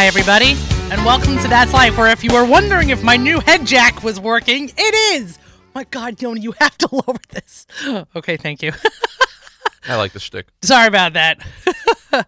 Hi, everybody, and welcome to That's Life, where if you were wondering if my new head jack was working, it is. My God, Yoni, you have to lower this. Okay, thank you. I like the stick. Sorry about that.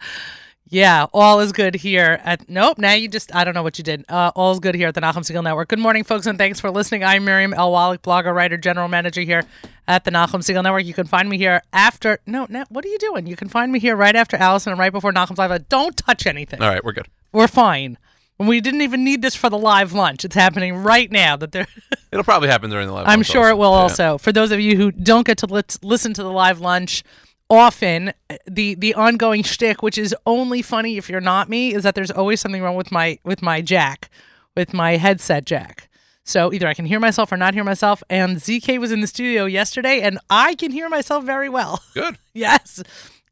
yeah, all is good here at. Nope, now you just. I don't know what you did. Uh, all is good here at the Nachum Segal Network. Good morning, folks, and thanks for listening. I'm Miriam L. Wallach, blogger, writer, general manager here at the Nachum Segal Network. You can find me here after. No, no, what are you doing? You can find me here right after Allison and right before Nachum's Live. Don't touch anything. All right, we're good. We're fine. And we didn't even need this for the live lunch. It's happening right now. That they're. It'll probably happen during the live. Lunch. I'm sure it will Yeah. also. For those of you who don't get to lit- listen to the live lunch often, the the ongoing shtick, which is only funny if you're not me, is that there's always something wrong with my with my jack, with my headset jack. So either I can hear myself or not hear myself. And ZK was in the studio yesterday, and I can hear myself very well. Good. Yes.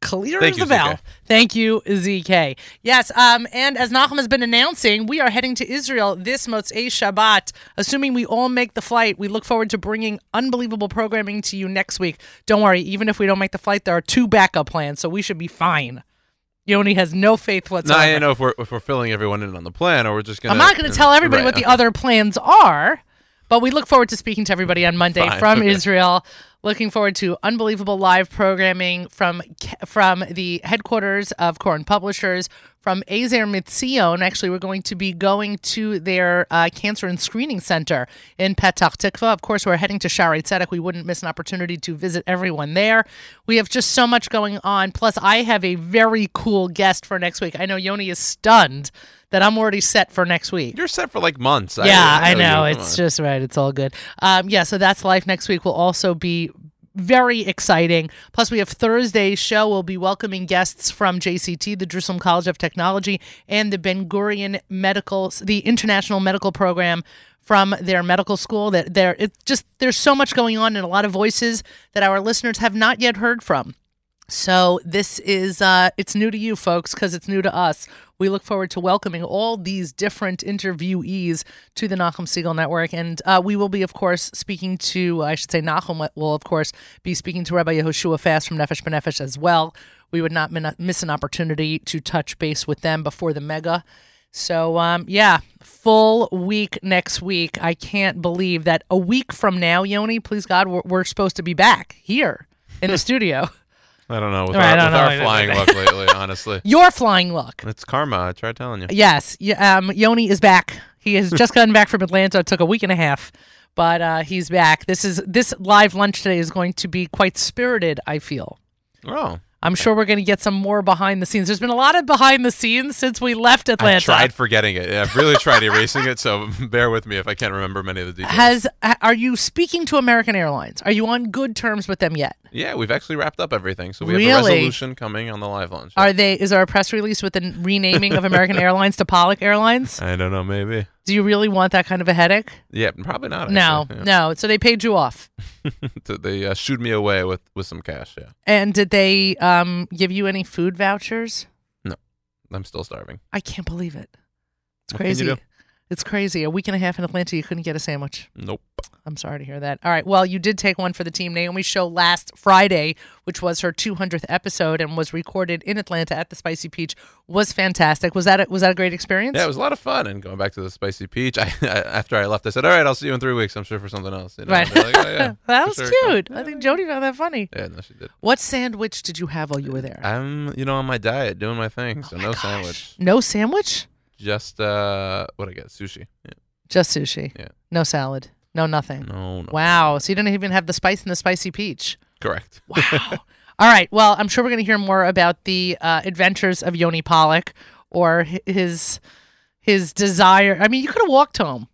Clear Thank as you, a bell. ZK. Thank you, ZK. Yes, um, and as Nachum has been announcing, we are heading to Israel this Motzei Shabbat. Assuming we all make the flight, we look forward to bringing unbelievable programming to you next week. Don't worry, even if we don't make the flight, there are two backup plans, so we should be fine. Yoni has no faith Now whatsoever. I don't know if we're if we're filling everyone in on the plan or we're just gonna. I'm not going to tell everybody Right, what the okay. other plans are, but we look forward to speaking to everybody on Monday Fine, from okay. Israel. Looking forward to unbelievable live programming from from the headquarters of Koren Publishers, from Ezer Mizion. Actually, we're going to be going to their uh, cancer and screening center in Petach Tikva. Of course, we're heading to Shaarei Tzedek. We wouldn't miss an opportunity to visit everyone there. We have just so much going on. Plus, I have a very cool guest for next week. I know Yoni is stunned that I'm already set for next week. You're set for like months. Yeah, I, know. you. It's just right. It's all good. Um, yeah, so that's life next week will also be very exciting. Plus, we have Thursday's show. We'll be welcoming guests from JCT, the Jerusalem College of Technology, and the Ben Gurion Medical, the International Medical Program from their medical school. That there, it just there's so much going on and a lot of voices that our listeners have not yet heard from. So this is uh, it's new to you folks because it's new to us. We look forward to welcoming all these different interviewees to the Nachum Segal Network, and uh, we will be, of course, speaking to I should say Nachum will, of course, be speaking to Rabbi Yehoshua Fass from Nefesh B'Nefesh as well. We would not min- miss an opportunity to touch base with them before the mega. So um, yeah, full week next week. I can't believe that a week from now, Yoni, please God, we're, we're supposed to be back here in the studio. I don't know with All right, our, I with don't our know. flying luck lately. Honestly, Your flying luck. it's karma. I tried telling you. Yes. y- Um, Yoni is back. He has just gotten back from Atlanta. It took a week and a half, but uh, he's back. This is this live lunch today is going to be quite spirited. I feel. Oh, I'm sure we're going to get some more behind the scenes. There's been a lot of behind the scenes since we left Atlanta. I tried forgetting it. I've really tried erasing it. So bear with me if I can't remember many of the details. Has are you speaking to American Airlines? Are you on good terms with them yet? yeah, we've actually wrapped up everything. So we have a resolution coming on the live launch. Are they? Is there a press release with the renaming of American Airlines to Pollock Airlines? I don't know. Maybe. Do you really want that kind of a headache? Yeah, probably not. No, actually. no. So they paid you off. They uh, shooed me away with with some cash. Yeah, And did they um, give you any food vouchers? No, I'm still starving. I can't believe it. It's What crazy. It's crazy. A week and a half in Atlanta, you couldn't get a sandwich. Nope. I'm sorry to hear that. All right. Well, you did take one for the Team Naomi show last Friday, which was her 200th episode and was recorded in Atlanta at the Spicy Peach. Was fantastic. Was that a, was that a great experience? Yeah, it was a lot of fun. And going back to the spicy peach, I, I after I left, I said, "All right, I'll see you in three weeks. I'm sure for something else." You know? Right. Like, "Oh, yeah, that was sure." cute. I think Jody found that funny. Yeah, no, she did. What sandwich did you have while you were there? I'm, you know, on my diet, doing my thing, so Oh my no gosh. sandwich. No sandwich? Just uh, what I get, sushi. Yeah. Just sushi. Yeah. No salad. No nothing. No, no. Wow. So you didn't even have the spice and the spicy peach. Correct. Wow. All right. Well, I'm sure we're going to hear more about the uh, adventures of Yoni Pollock or his his desire. I mean, you could have walked home.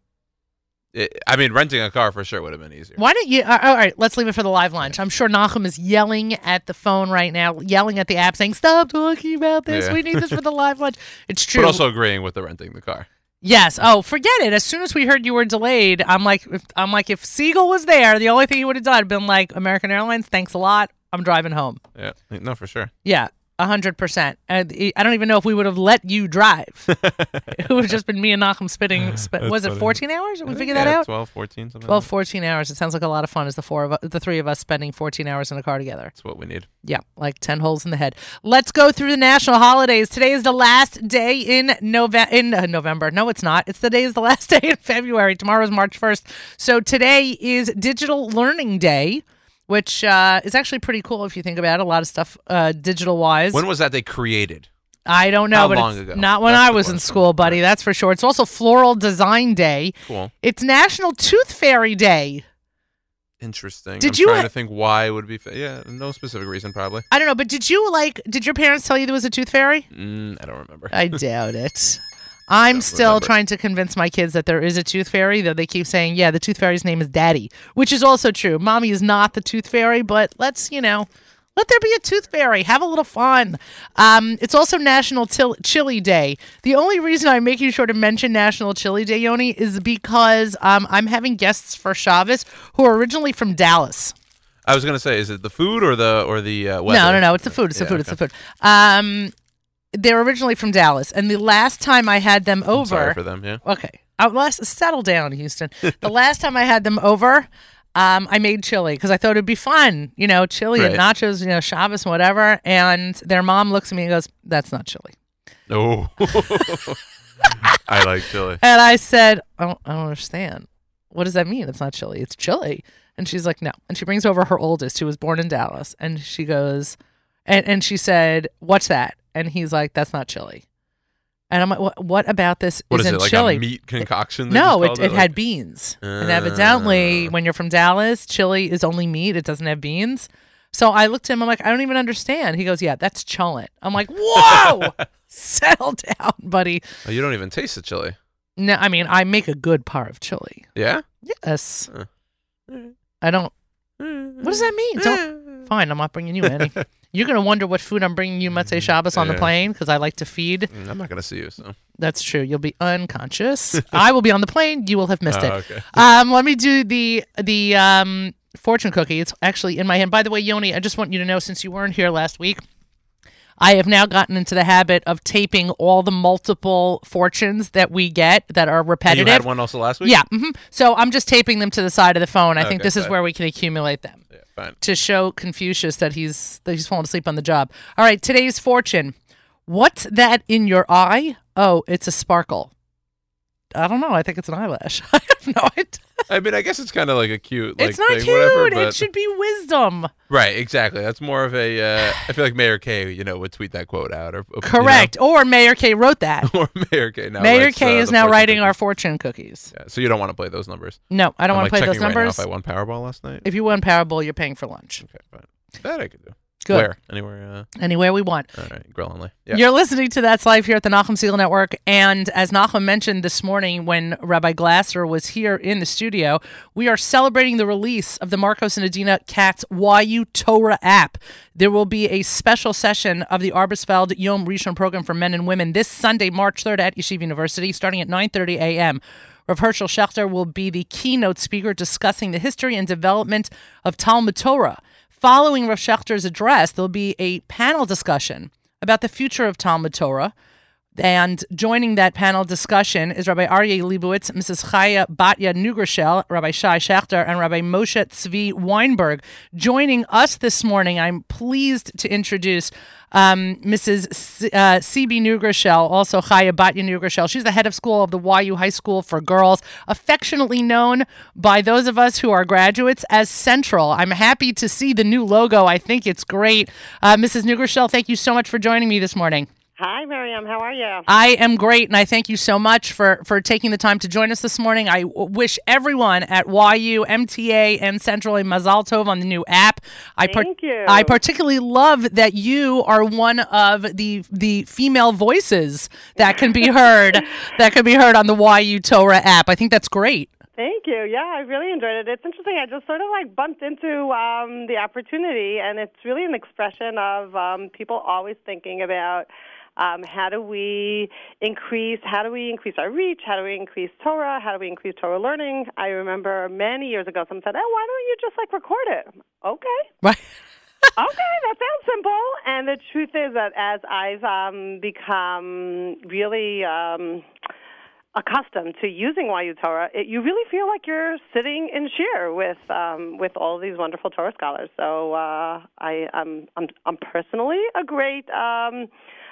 It- I mean, renting a car for sure would have been easier. Why don't you? Uh, all right, let's leave it for the live lunch. I'm sure Nachum is yelling at the phone right now, yelling at the app, saying, "Stop talking about this. Yeah. We need this for the live lunch." It's true. But also agreeing with the renting the car. Yes. Oh, forget it. As soon as we heard you were delayed, I'm like, if, I'm like, if Segal was there, the only thing he would have done, been like, American Airlines, thanks a lot. I'm driving home. Yeah, no, for sure. Yeah. A hundred percent. I don't even know if we would have let you drive. it would have just been me and Nachum spitting. Sp- was it 14 hours? Did we figure that yeah, out? 12, 14, something 12, like 14 hours. It sounds like a lot of fun. Is the four of us, the three of us spending 14 hours in a car together? That's what we need. Yeah, like 10 holes in the head. Let's go through the national holidays. Today is the last day in Nove- in uh, November. No, it's not. It's the day is the last day in February. Tomorrow's March 1st. So today is Digital Learning Day, which uh, is actually pretty cool if you think about it. A lot of stuff uh, digital wise. When was that they created? I don't know, How but long ago? not when That's I was in school, buddy. That's for sure. It's also Floral Design Day. Cool. It's National Tooth Fairy Day. Interesting. Did I'm you trying ha- to think why it would be. Fa- yeah, no specific reason, probably. I don't know, but did you like? Did your parents tell you there was a tooth fairy? Mm, I don't remember. I doubt it. I'm still remember. trying to convince my kids that there is a tooth fairy, though they keep saying, yeah, the tooth fairy's name is Daddy, which is also true. Mommy is not the tooth fairy, but let's, you know, let there be a tooth fairy. Have a little fun. Um, it's also National Til- Chili Day. The only reason I'm making sure to mention National Chili Day, Yoni, is because um, I'm having guests for Shabbos who are originally from Dallas. I was gonna say, is it the food or the or the uh, weather? No, no, no. It's the food. It's the Yeah, food. It's okay. the food. Um, they're originally from Dallas, and the last time I had them over, Sorry for them. Yeah. okay, uh, last settle down, Houston. the last time I had them over, um, I made chili because I thought it'd be fun, you know, chili and Right. nachos, you know, Shabbos and whatever. And their mom looks at me and goes, "That's not chili." Oh. I like chili. And I said, I don't, I don't understand. What does that mean? It's not chili. It's chili. And she's like, no. And she brings over her oldest, who was born in Dallas. And she goes, and, and she said, what's that? And he's like, that's not chili. And I'm like, what, what about this What is isn't it like chili? a meat concoction? they no, just it, called it Like- had beans. and evidently, Ah. when you're from Dallas, chili is only meat. It doesn't have beans. So I looked at him. I'm like, I don't even understand. He goes, Yeah, that's cholent. I'm like, Whoa, settle down, buddy. Oh, you don't even taste the chili. No, I mean, I make a good par of chili. Yeah. Yes. I don't. What does that mean? Don't. Fine, I'm not bringing you any. You're gonna wonder what food I'm bringing you Motzei Shabbos on the plane because I like to feed. Mm, I'm not gonna see you. So. That's true. You'll be unconscious. I will be on the plane. You will have missed Oh, it. okay. Um, let me do the the um fortune cookie. It's actually in my hand. By the way, Yoni, I just want you to know since you weren't here last week. I have now gotten into the habit of taping all the multiple fortunes that we get that are And you repetitive. had one also last week. Yeah. hmm So I'm just taping them to the side of the phone. I think this is where we can accumulate them. Fine. to show Confucius that he's that he's fallen asleep on the job. All right, today's fortune. What's that in your eye? Oh, it's a sparkle. I don't know. I think it's an eyelash. I have no idea. I mean, I guess it's kind of like a cute. Like, it's not thing, cute. Whatever, it should be wisdom. Right. Exactly. That's more of a. Uh, I feel like Mayor K. You know would tweet that quote out or. you know, Correct. Or Mayor K wrote that. or Mayor K. Now Mayor K uh, is now writing our fortune cookies. Yeah, so you don't want to play those numbers. No, I don't want like to play those checking right numbers. if I won Powerball last night. if you won Powerball, you're paying for lunch. Okay, fine. That I could do. Good. Where? Anywhere? Anywhere we want. Uh, all right, only. Yeah. You're listening to That's Life here at the Nachum Segal Network. And as Nachum mentioned this morning when Rabbi Glasser was here in the studio, we are celebrating the release of the Marcos and Adina Katz YU Torah app. There will be a special session of the Arbesfeld Yom Rishon program for men and women this Sunday, March 3rd at Yeshiva University, starting at 9.30 a.m. Rav Herschel Schachter will be the keynote speaker discussing the history and development of Talmud Torah. Following Rav Schachter's address, there'll be a panel discussion about the future of Talmud Torah. And joining that panel discussion is Rabbi Aryeh Leibowitz, Mrs. Chaya Batya Neugroschl, Rabbi Shai Schachter, and Rabbi Moshe Tzvi Weinberg. Joining us this morning, I'm pleased to introduce um, Mrs. Uh, CB Neugroschl, also Chaya Batya Neugroschl. She's the head of school of the YU High School for Girls, affectionately known by those of us who are graduates as Central. I'm happy to see the new logo. I think it's great. Uh, Mrs. Neugroschl, thank you so much for joining me this morning. Hi, Miriam. How are you? I am great, and I thank you so much for for taking the time to join us this morning. I w- wish everyone at YU, MTA, and Central a Mazal Tov on the new app. I Thank you. I particularly love that you are one of the the female voices that can be heard that can be heard on the YU Torah app. I think that's great. Thank you. Yeah, I really enjoyed it. It's interesting. I just sort of like bumped into um, the opportunity, and it's really an expression of um, people always thinking about um, how do we increase how do we increase our reach? How do we increase Torah? How do we increase Torah learning? I remember many years ago, someone said, "Oh, why don't you just like record it?" Okay. Right. that sounds simple. And the truth is that as I've um, become really um, accustomed to using YU Torah, it, you really feel like you're sitting in shiur with um, with all these wonderful Torah scholars. So uh, I, I'm, I'm I'm personally a great. Um,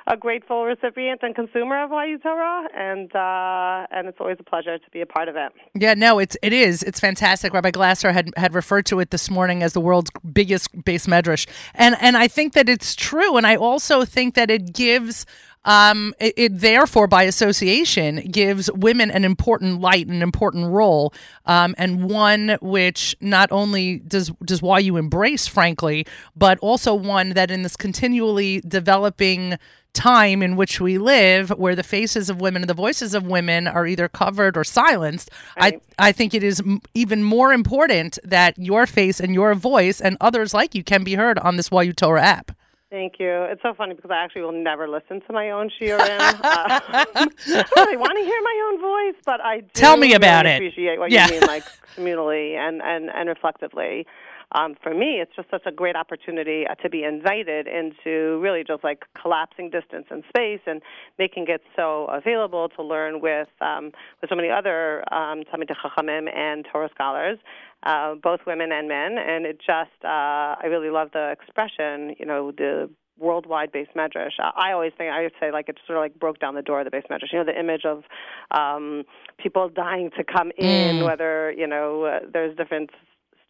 a grateful recipient and consumer of YU Torah, and uh, and it's always a pleasure to be a part of it. Yeah, no, it's it is. It's fantastic. Rabbi Glasser had had referred to it this morning as the world's biggest beis medrash, and and I think that it's true, and I also think that it gives um, it, it, therefore, by association, gives women an important light, an important role, um, and one which not only does does YU embrace, frankly, but also one that in this continually developing time in which we live where the faces of women and the voices of women are either covered or silenced right. i i think it is m- even more important that your face and your voice and others like you can be heard on this YU Torah app Thank you. It's so funny because I actually will never listen to my own shiurim. uh, I really want to hear my own voice, but I do tell me about really it. Appreciate what yeah. you mean, like communally and and and reflectively. Um, for me, it's just such a great opportunity uh, to be invited into really just like collapsing distance and space and making it so available to learn with um, with so many other um, Talmidei Chachamim and Torah scholars uh, both women and men, and it just uh, I really love the expression, you know, the worldwide beis medrash. I always think I would say like it sort of like broke down the door of the beis medrash. You know, the image of um, people dying to come in, Mm. whether you know uh, there's different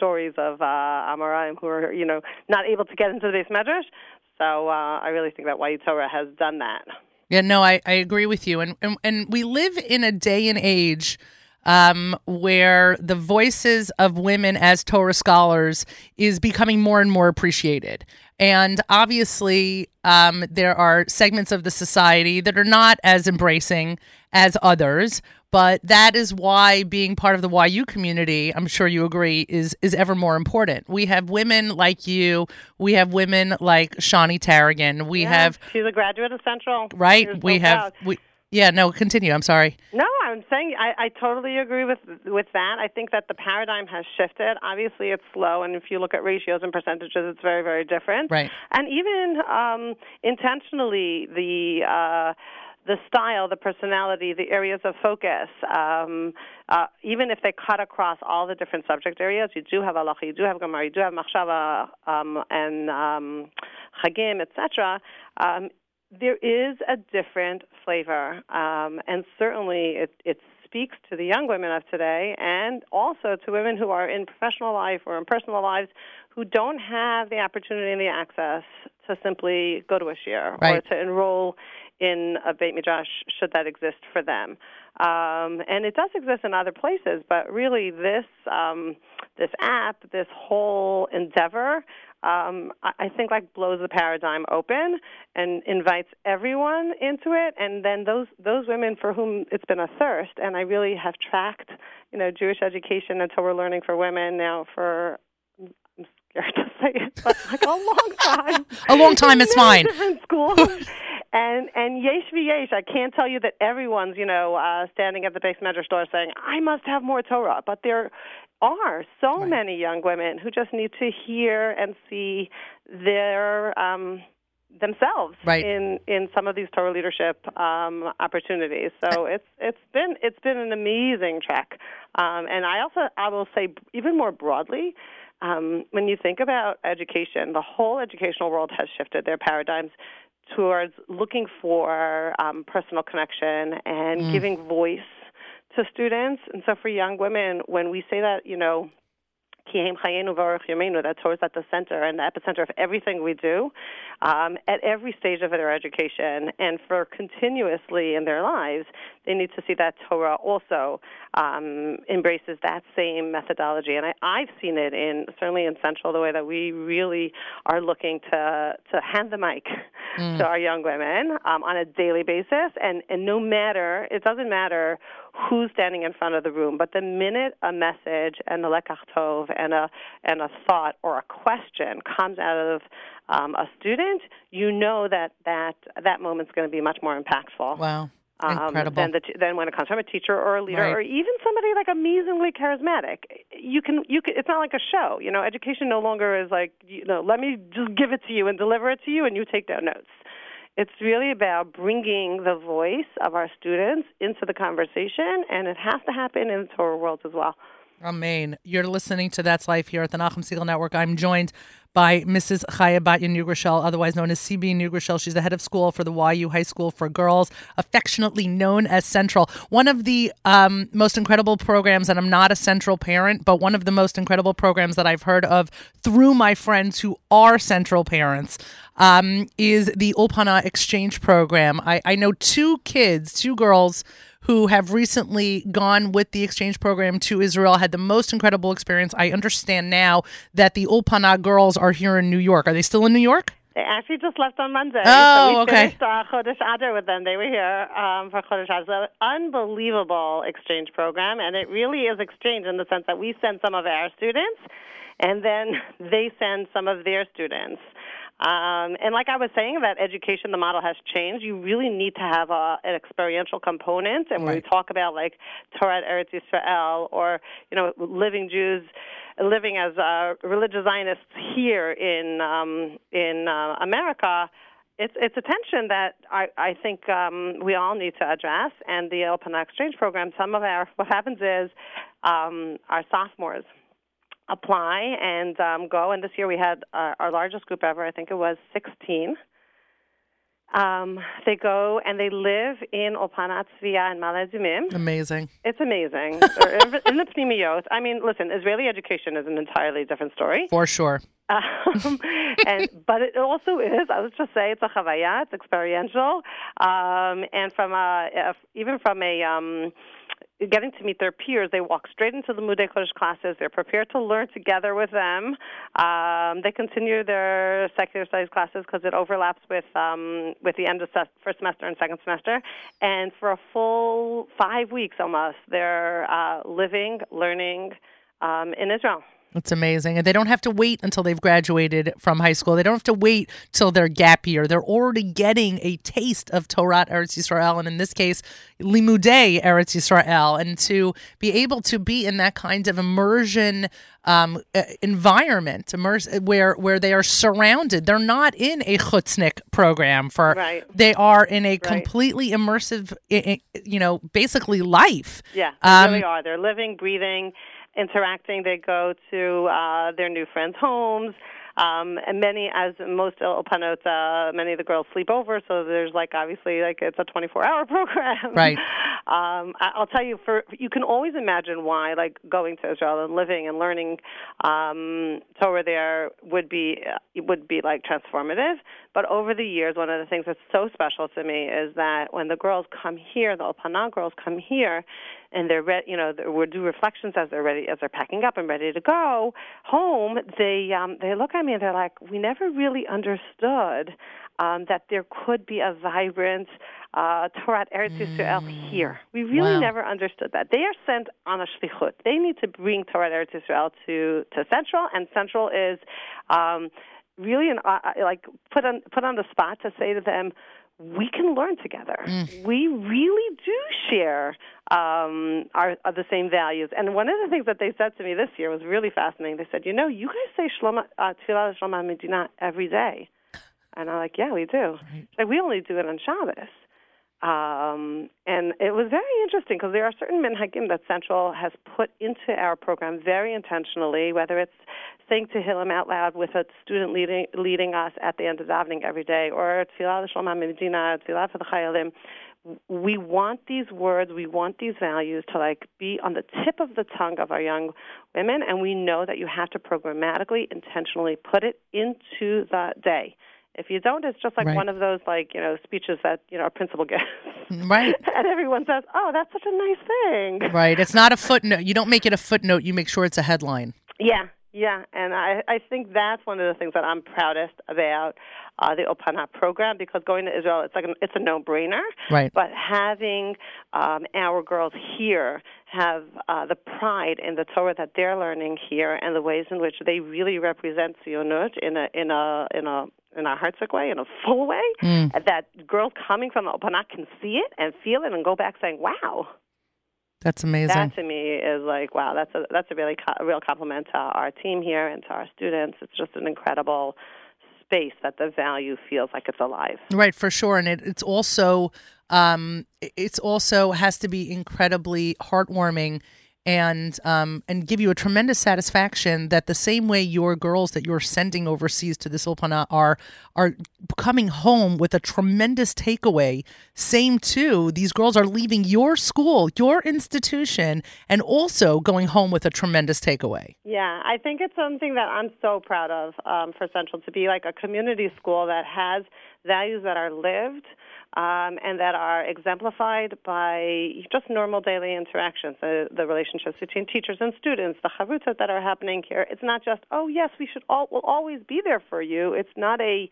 stories of uh, Amoraim who are you know not able to get into the beis medrash. So uh, I really think that YU Torah has done that. Yeah, no, I, I agree with you, and, and and we live in a day and age um, where the voices of women as Torah scholars is becoming more and more appreciated. And obviously, um, there are segments of the society that are not as embracing as others. But that is why being part of the YU community, I'm sure you agree, is is ever more important. We have women like you. We have women like Shani Taragin. We Yeah, have she's a graduate of Central. right. We have we. Yeah. No. Continue. I'm sorry. No, I'm saying I, I totally agree with with that. I think that the paradigm has shifted. Obviously, it's slow, and if you look at ratios and percentages, it's very, very different. Right. And even um, intentionally, the uh, the style, the personality, the areas of focus, um, uh, even if they cut across all the different subject areas, you do have halacha, you do have gemara, you do have machshava, um, and um, chagim, etc. Um, there is a different flavor, um, and certainly it, it speaks to the young women of today, and also to women who are in professional life or in personal lives who don't have the opportunity and the access to simply go to a shiur or to enroll in a Beit Midrash should that exist for them. Um, and it does exist in other places, but really this um, this app, this whole endeavor, um, I, I think like blows the paradigm open and invites everyone into it. And then those those women for whom it's been a thirst, and I really have tracked, you know, Jewish education until we're learning for women now for I'm scared to say it, but like a long time. A long time is fine. Different schools. And and yesh v'yesh, I can't tell you that everyone's you know uh, standing at the base measure store saying I must have more Torah, but there are so Right. many young women who just need to hear and see their um, themselves Right. in in some of these Torah leadership um, opportunities. So it's it's been it's been an amazing trek, um, and I also I will say even more broadly. Um, when you think about education, the whole educational world has shifted their paradigms towards looking for um, personal connection and Mm. giving voice to students. And so for young women, when we say that, you know, that Torah is at the center and the epicenter of everything we do, um, at every stage of their education, and for continuously in their lives, they need to see that Torah also um, embraces that same methodology. And I, I've seen it in certainly in Central, the way that we really are looking to to hand the mic to our young women um, on a daily basis, and and no matter it doesn't matter who's standing in front of the room, but the minute a message and a lekach tov and a and a thought or a question comes out of um, a student, you know that that that moment's going to be much more impactful. Wow. um, Incredible. than the than when it comes from a teacher or a leader Right. or even somebody like amazingly charismatic. You can you can it's not like a show. You know, education no longer is like you know let me just give it to you and deliver it to you and you take down notes. It's really about bringing the voice of our students into the conversation, and it has to happen in the Torah world as well. Amen. You're listening to That's Life here at the Nachum Segal Network. I'm joined by Mrs. Chaya Batya Neugroschl, otherwise known as CB Neugroschl. She's the head of school for the YU High School for Girls, affectionately known as Central. One of the um, most incredible programs, and I'm not a Central parent, but one of the most incredible programs that I've heard of through my friends who are Central parents um, is the Ulpana Exchange Program. I, I know two kids, two girls who have recently gone with the exchange program to Israel, had the most incredible experience. I understand now that the Ulpana girls are here in New York. Are they still in New York? They actually just left on Monday. Oh, so we okay. finished uh, Chodesh Adar with them. They were here um, for Chodesh Adar. Unbelievable exchange program, and it really is exchange in the sense that we send some of our students, and then they send some of their students. Um, and like I was saying about education, the model has changed. You really need to have a, an experiential component. And when we talk about like Torah Eretz Yisrael or you know living Jews living as uh, religious Zionists here in um, in uh, America, it's it's a tension that I I think um, we all need to address. And the Open Exchange program, some of our what happens is um, our sophomores apply and um, go. And this year we had uh, our largest group ever. I think it was 16. Um, they go and they live in Ulpana Tzviya and Malazimim. Amazing. It's amazing. In the Pnimiyot. I mean, listen, Israeli education is an entirely different story. For sure. Um, and but it also is. I was just say it's a chavaya. It's experiential, um, and from a if, even from a um, getting to meet their peers, they walk straight into the Mudei Kodesh classes. They're prepared to learn together with them. Um, they continue their secular studies classes because it overlaps with um, with the end of se- first semester and second semester. And for a full five weeks almost, they're uh, living, learning um, in Israel. It's amazing. And they don't have to wait until they've graduated from high school. They don't have to wait till their gap year. They're already getting a taste of Torah Eretz Yisrael, and in this case, Limudei Eretz Yisrael. And to be able to be in that kind of immersion um, environment, immerse, where where they are surrounded. They're not in a chutznik program for. Right. They are in a completely immersive, you know, basically life. Yeah, they Um, really are. They're living, breathing, interacting. They go to uh, their new friends' homes. Um, and many, as most Opanot, uh, many of the girls sleep over, so there's like obviously like it's a 24-hour program. Right. Um, I- I'll tell you, for you can always imagine why like going to Israel and living and learning um, Torah there would be uh, would be like transformative. But over the years, one of the things that's so special to me is that when the girls come here, the Ulpana girls come here, and they're ready, you know, they will do reflections as they're ready, as they're packing up and ready to go home. They um, they look at me and they're like, "We never really understood um, that there could be a vibrant uh, Torah Eretz Yisrael here. We really Wow. never understood that. They are sent on a shlichut. They need to bring Torah Eretz Yisrael to to Central, and Central is." Um, really an, uh, uh, like put on put on the spot to say to them we can learn together. We really do share um, our uh, the same values. And one of the things that they said to me this year was really fascinating. They said, "You know, you guys say Shloma uh, Tefillah Shloma Medina every day," and I'm like, "Yeah, we do. Like we only do it on Shabbos." Um, and it was very interesting because there are certain minhagim that Central has put into our program very intentionally, whether it's saying Tehillim out loud with a student leading leading us at the end of davening every day, or Tefillah L'Shalom HaMedina, Tefillah for the Chayalim. We want these words, we want these values to like be on the tip of the tongue of our young women, and we know that you have to programmatically, intentionally put it into the day. If you don't, it's just like Right. one of those like you know speeches that you know a principal gives, Right. and everyone says, "Oh, that's such a nice thing." Right. It's not a footnote. You don't make it a footnote. You make sure it's a headline. Yeah, yeah, and I I think that's one of the things that I'm proudest about uh, the Ulpana program because going to Israel it's like an, it's a no brainer. Right. But having um, our girls here have uh, the pride in the Torah that they're learning here and the ways in which they really represent Zionut in a in a in a in a heartsick way, in a full way, Mm. that girls coming from the Opanat can see it and feel it and go back saying, "Wow." That's amazing. That to me is like, wow, that's a that's a really co- a real compliment to our team here and to our students. It's just an incredible space that the value feels like it's alive. Right, for sure, and it, it's also um, it's also has to be incredibly heartwarming and um, and give you a tremendous satisfaction that the same way your girls that you're sending overseas to this Ulpana are are coming home with a tremendous takeaway. Same too, these girls are leaving your school, your institution, and also going home with a tremendous takeaway. Yeah, I think it's something that I'm so proud of um, for Central to be like a community school that has values that are lived um, and that are exemplified by just normal daily interactions, the, the relationships between teachers and students, the chavutzot that are happening here. It's not just, oh, yes, we should all, we'll always be there for you. It's not a,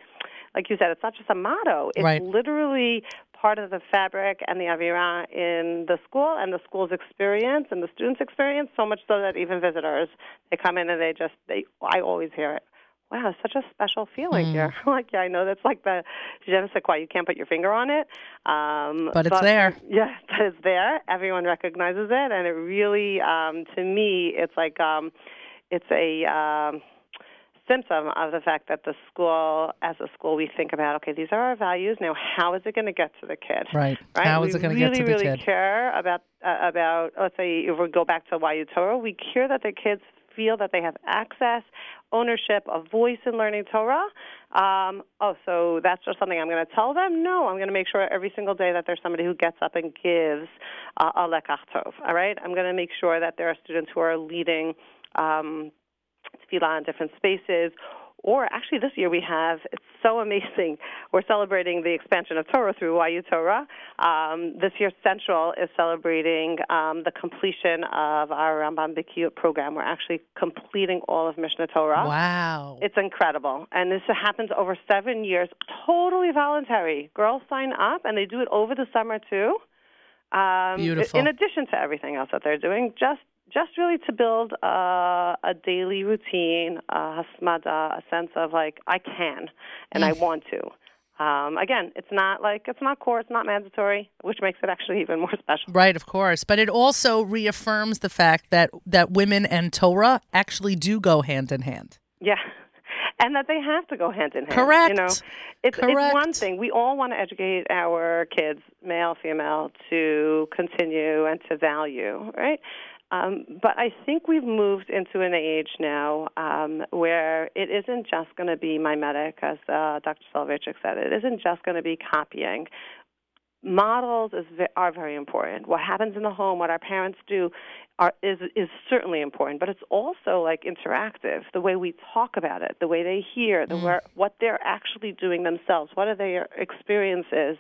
like you said, it's not just a motto. It's Right. literally part of the fabric and the avira in the school and the school's experience and the students' experience. So much so that even visitors, they come in and they just, they, I always hear it. Wow, it's such a special feeling here. like, yeah, I know that's like the je ne sais quoi. You can't put your finger on it, um, But it's there. Yeah, but it's there. Everyone recognizes it, and it really, um, to me, it's like um, it's a um, symptom of the fact that the school, as a school, we think about okay, these are our values. Now, how is it going to get to the kid? Right. Right? How we it going to really, get to the really kid? care about uh, about let's say if we go back to YU Torah, we care that the kids feel that they have access, ownership, a voice in learning Torah. Um, oh, so that's just something I'm going to tell them? No, I'm going to make sure every single day that there's somebody who gets up and gives uh, a lekach tov. All right, I'm going to make sure that there are students who are leading. Um, tefillah in different spaces. Or actually, this year we have, it's so amazing. We're celebrating the expansion of Torah through YU Torah. Um, this year, Central is celebrating um, the completion of our Rambam Bikiyut program. We're actually completing all of Mishnah Torah. Wow. It's incredible. And this happens over seven years, totally voluntary. Girls sign up, and they do it over the summer, too. Um, Beautiful. In addition to everything else that they're doing, just just really to build uh, a daily routine, a hasmada, a sense of like I can and I want to. Um, again, it's not like it's not core, it's not mandatory, which makes it actually even more special. Right, of course. But it also reaffirms the fact that that women and Torah actually do go hand in hand. Yeah. And that they have to go hand in hand. Correct. You know, it's it's one thing. We all want to educate our kids, male, female, to continue and to value, right? Um, but I think we've moved into an age now um, where it isn't just going to be mimetic, as uh, Dr. Soloveitchik said. It isn't just going to be copying. Models is are very important. What happens in the home, what our parents do, are is is certainly important. But it's also like interactive. The way we talk about it, the way they hear, the mm. where, what they're actually doing themselves. What are their experiences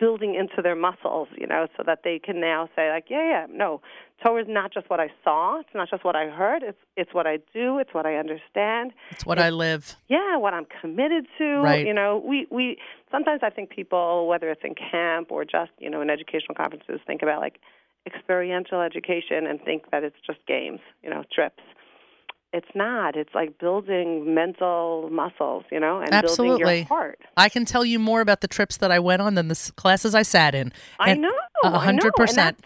building into their muscles? You know, so that they can now say like, yeah, yeah, no, Torah is not just what I saw. It's not just what I heard. It's it's what I do. It's what I understand It's what I live. yeah, what I'm committed to. Right. You know, we we sometimes I think people, whether it's in camp or just you know in educational conferences, think about like experiential education and think that it's just games, you know, trips. It's not. It's like building mental muscles, you know, and building Absolutely. your heart. I can tell you more about the trips that I went on than the classes I sat in. I And- know. A hundred and percent.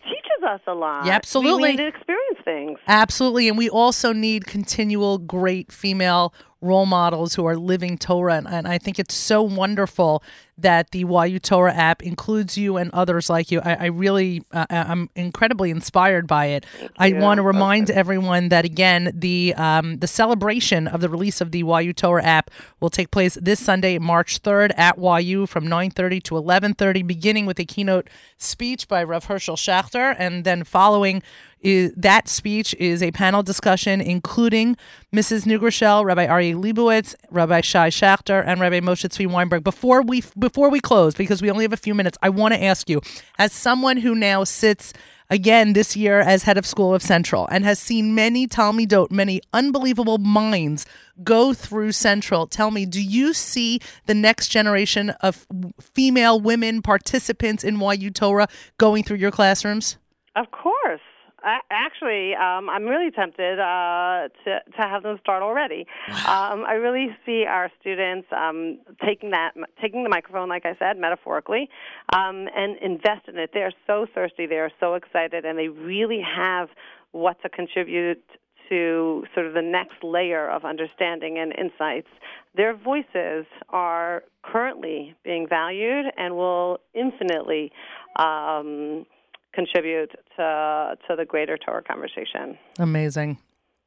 us a lot. Yeah, absolutely. We need to experience things. Absolutely. And we also need continual great female role models who are living Torah. And, and I think it's so wonderful that the YU Torah app includes you and others like you. I, I really, uh, I'm incredibly inspired by it. I you. want to remind everyone that again, the um, the celebration of the release of the YU Torah app will take place this Sunday, March 3rd at YU from 9:30 to 11:30, beginning with a keynote speech by Rev Herschel Schachter, and then following is, that speech is a panel discussion including Mrs. Neugroschl, Rabbi Aryeh Leibowitz, Rabbi Shai Schachter, and Rabbi Moshe Tzvi Weinberg. Before we before we close, because we only have a few minutes, I want to ask you, as someone who now sits again this year as head of school of Central and has seen many Talmidot, many unbelievable minds go through Central. Tell me, do you see the next generation of female women participants in YU Torah going through your classrooms? Of course. A- actually, um, I'm really tempted uh, to to have them start already. Um, I really see our students um, taking that, taking the microphone, like I said, metaphorically, um, and invest in it. They are so thirsty, they are so excited, and they really have what to contribute to sort of the next layer of understanding and insights. Their voices are currently being valued and will infinitely um, contribute to to the greater Torah conversation. Amazing.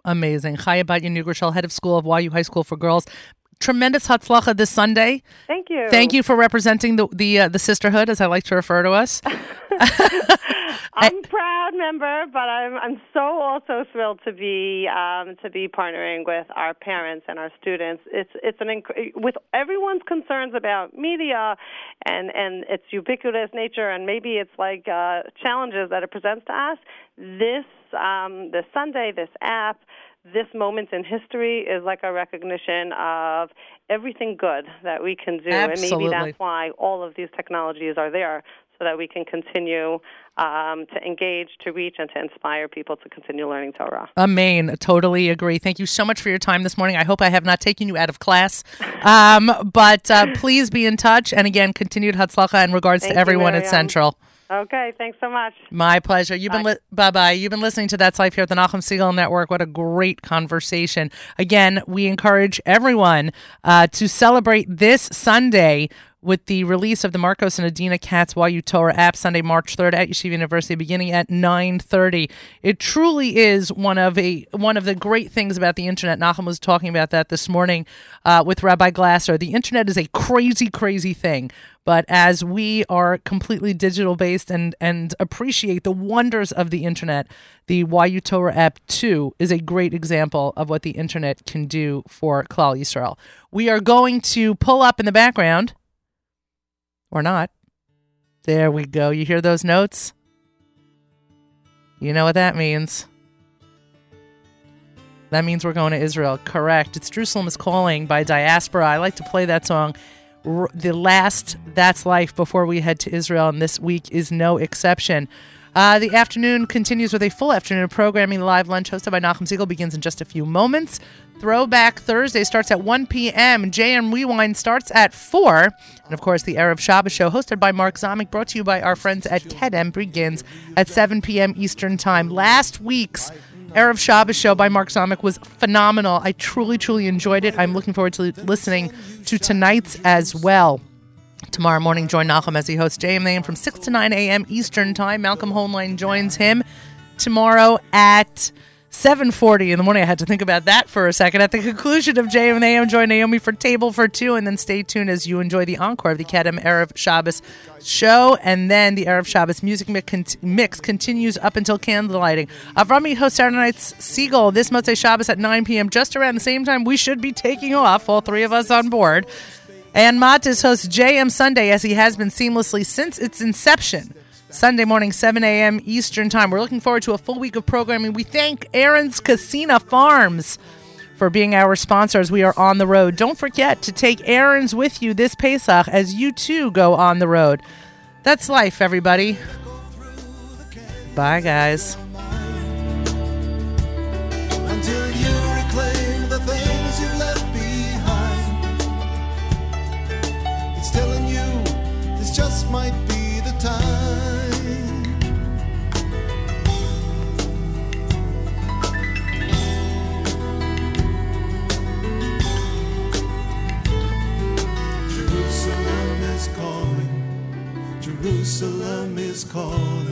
Amazing. Chaya Batya Neugroschl, head of school of YU High School for Girls. Tremendous Hatzlacha this Sunday. Thank you. Thank you for representing the the uh, the sisterhood, as I like to refer to us. I'm a proud member, but I'm I'm so also thrilled to be um, to be partnering with our parents and our students. It's it's an inc- with everyone's concerns about media and and its ubiquitous nature, and maybe it's like uh, challenges that it presents to us. This um, this Sunday, this app this moment in history is like a recognition of everything good that we can do. Absolutely. And maybe that's why all of these technologies are there so that we can continue um, to engage, to reach, and to inspire people to continue learning Torah. Amen. Totally agree. Thank you so much for your time this morning. I hope I have not taken you out of class. Um, but uh, please be in touch. And again, continued Hatzlacha in regards Thank to everyone at Central. Okay, thanks so much. My pleasure. You've been li- bye bye. You've been listening to That's Life here at the Nachum Segal Network. What a great conversation. Again, we encourage everyone uh, to celebrate this Sunday with the release of the Marcos and Adina Katz YU Torah app Sunday, March 3rd at Yeshiva University beginning at 9:30. It truly is one of a one of the great things about the internet. Nachum was talking about that this morning uh, with Rabbi Glasser. The internet is a crazy, crazy thing. But as we are completely digital based and and appreciate the wonders of the internet, the YU Torah app 2 is a great example of what the internet can do for Klal Yisrael. We are going to pull up in the background or not. There we go. You hear those notes? You know what that means. That means we're going to Israel. Correct. It's Jerusalem is Calling by Diaspora. I like to play that song. The last That's Life before we head to Israel, and this week is no exception. Uh, the afternoon continues with a full afternoon of programming. The live lunch hosted by Nachum Segal begins in just a few moments. Throwback Thursday starts at 1 p.m. JM Rewind starts at 4. And of course, the Erev Shabbos show hosted by Mark Zomick, brought to you by our friends at Kedem, begins at 7 p.m. Eastern Time. Last week's Erev Shabbos show by Mark Zomick was phenomenal. I truly, truly enjoyed it. I'm looking forward to listening to tonight's as well. Tomorrow morning, join Nachum as he hosts JM from 6 to 9 a.m. Eastern Time. Malcolm Hoenlein joins him tomorrow at 7.40 in the morning. I had to think about that for a second. At the conclusion of JM and AM, join Naomi for Table for Two, and then stay tuned as you enjoy the encore of the Kedem Erev Shabbos show. And then the Erev Shabbos music mix continues up until candlelighting. Avrami hosts Saturday Night's Segal this Motzei Shabbos at 9 p.m. Just around the same time we should be taking off, all three of us on board. And Matis hosts JM Sunday as he has been seamlessly since its inception. Sunday morning, 7 a.m. Eastern Time. We're looking forward to a full week of programming. We thank Aaron's Casino Farms for being our sponsors. We are on the road. Don't forget to take Aaron's with you this Pesach as you too go on the road. That's life, everybody. Bye, guys. Jerusalem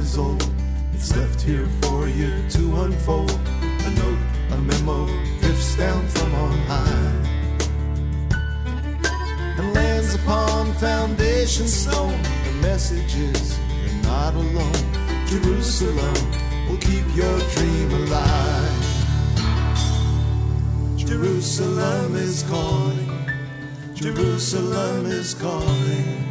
is old. It's left here for you to unfold. A note, a memo drifts down from on high and lands upon foundation stone. The message is you're not alone. Jerusalem will keep your dream alive. Jerusalem is calling. Jerusalem is calling.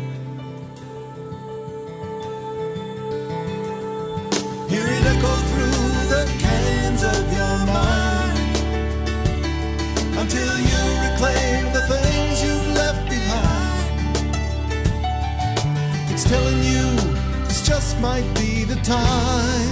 Time.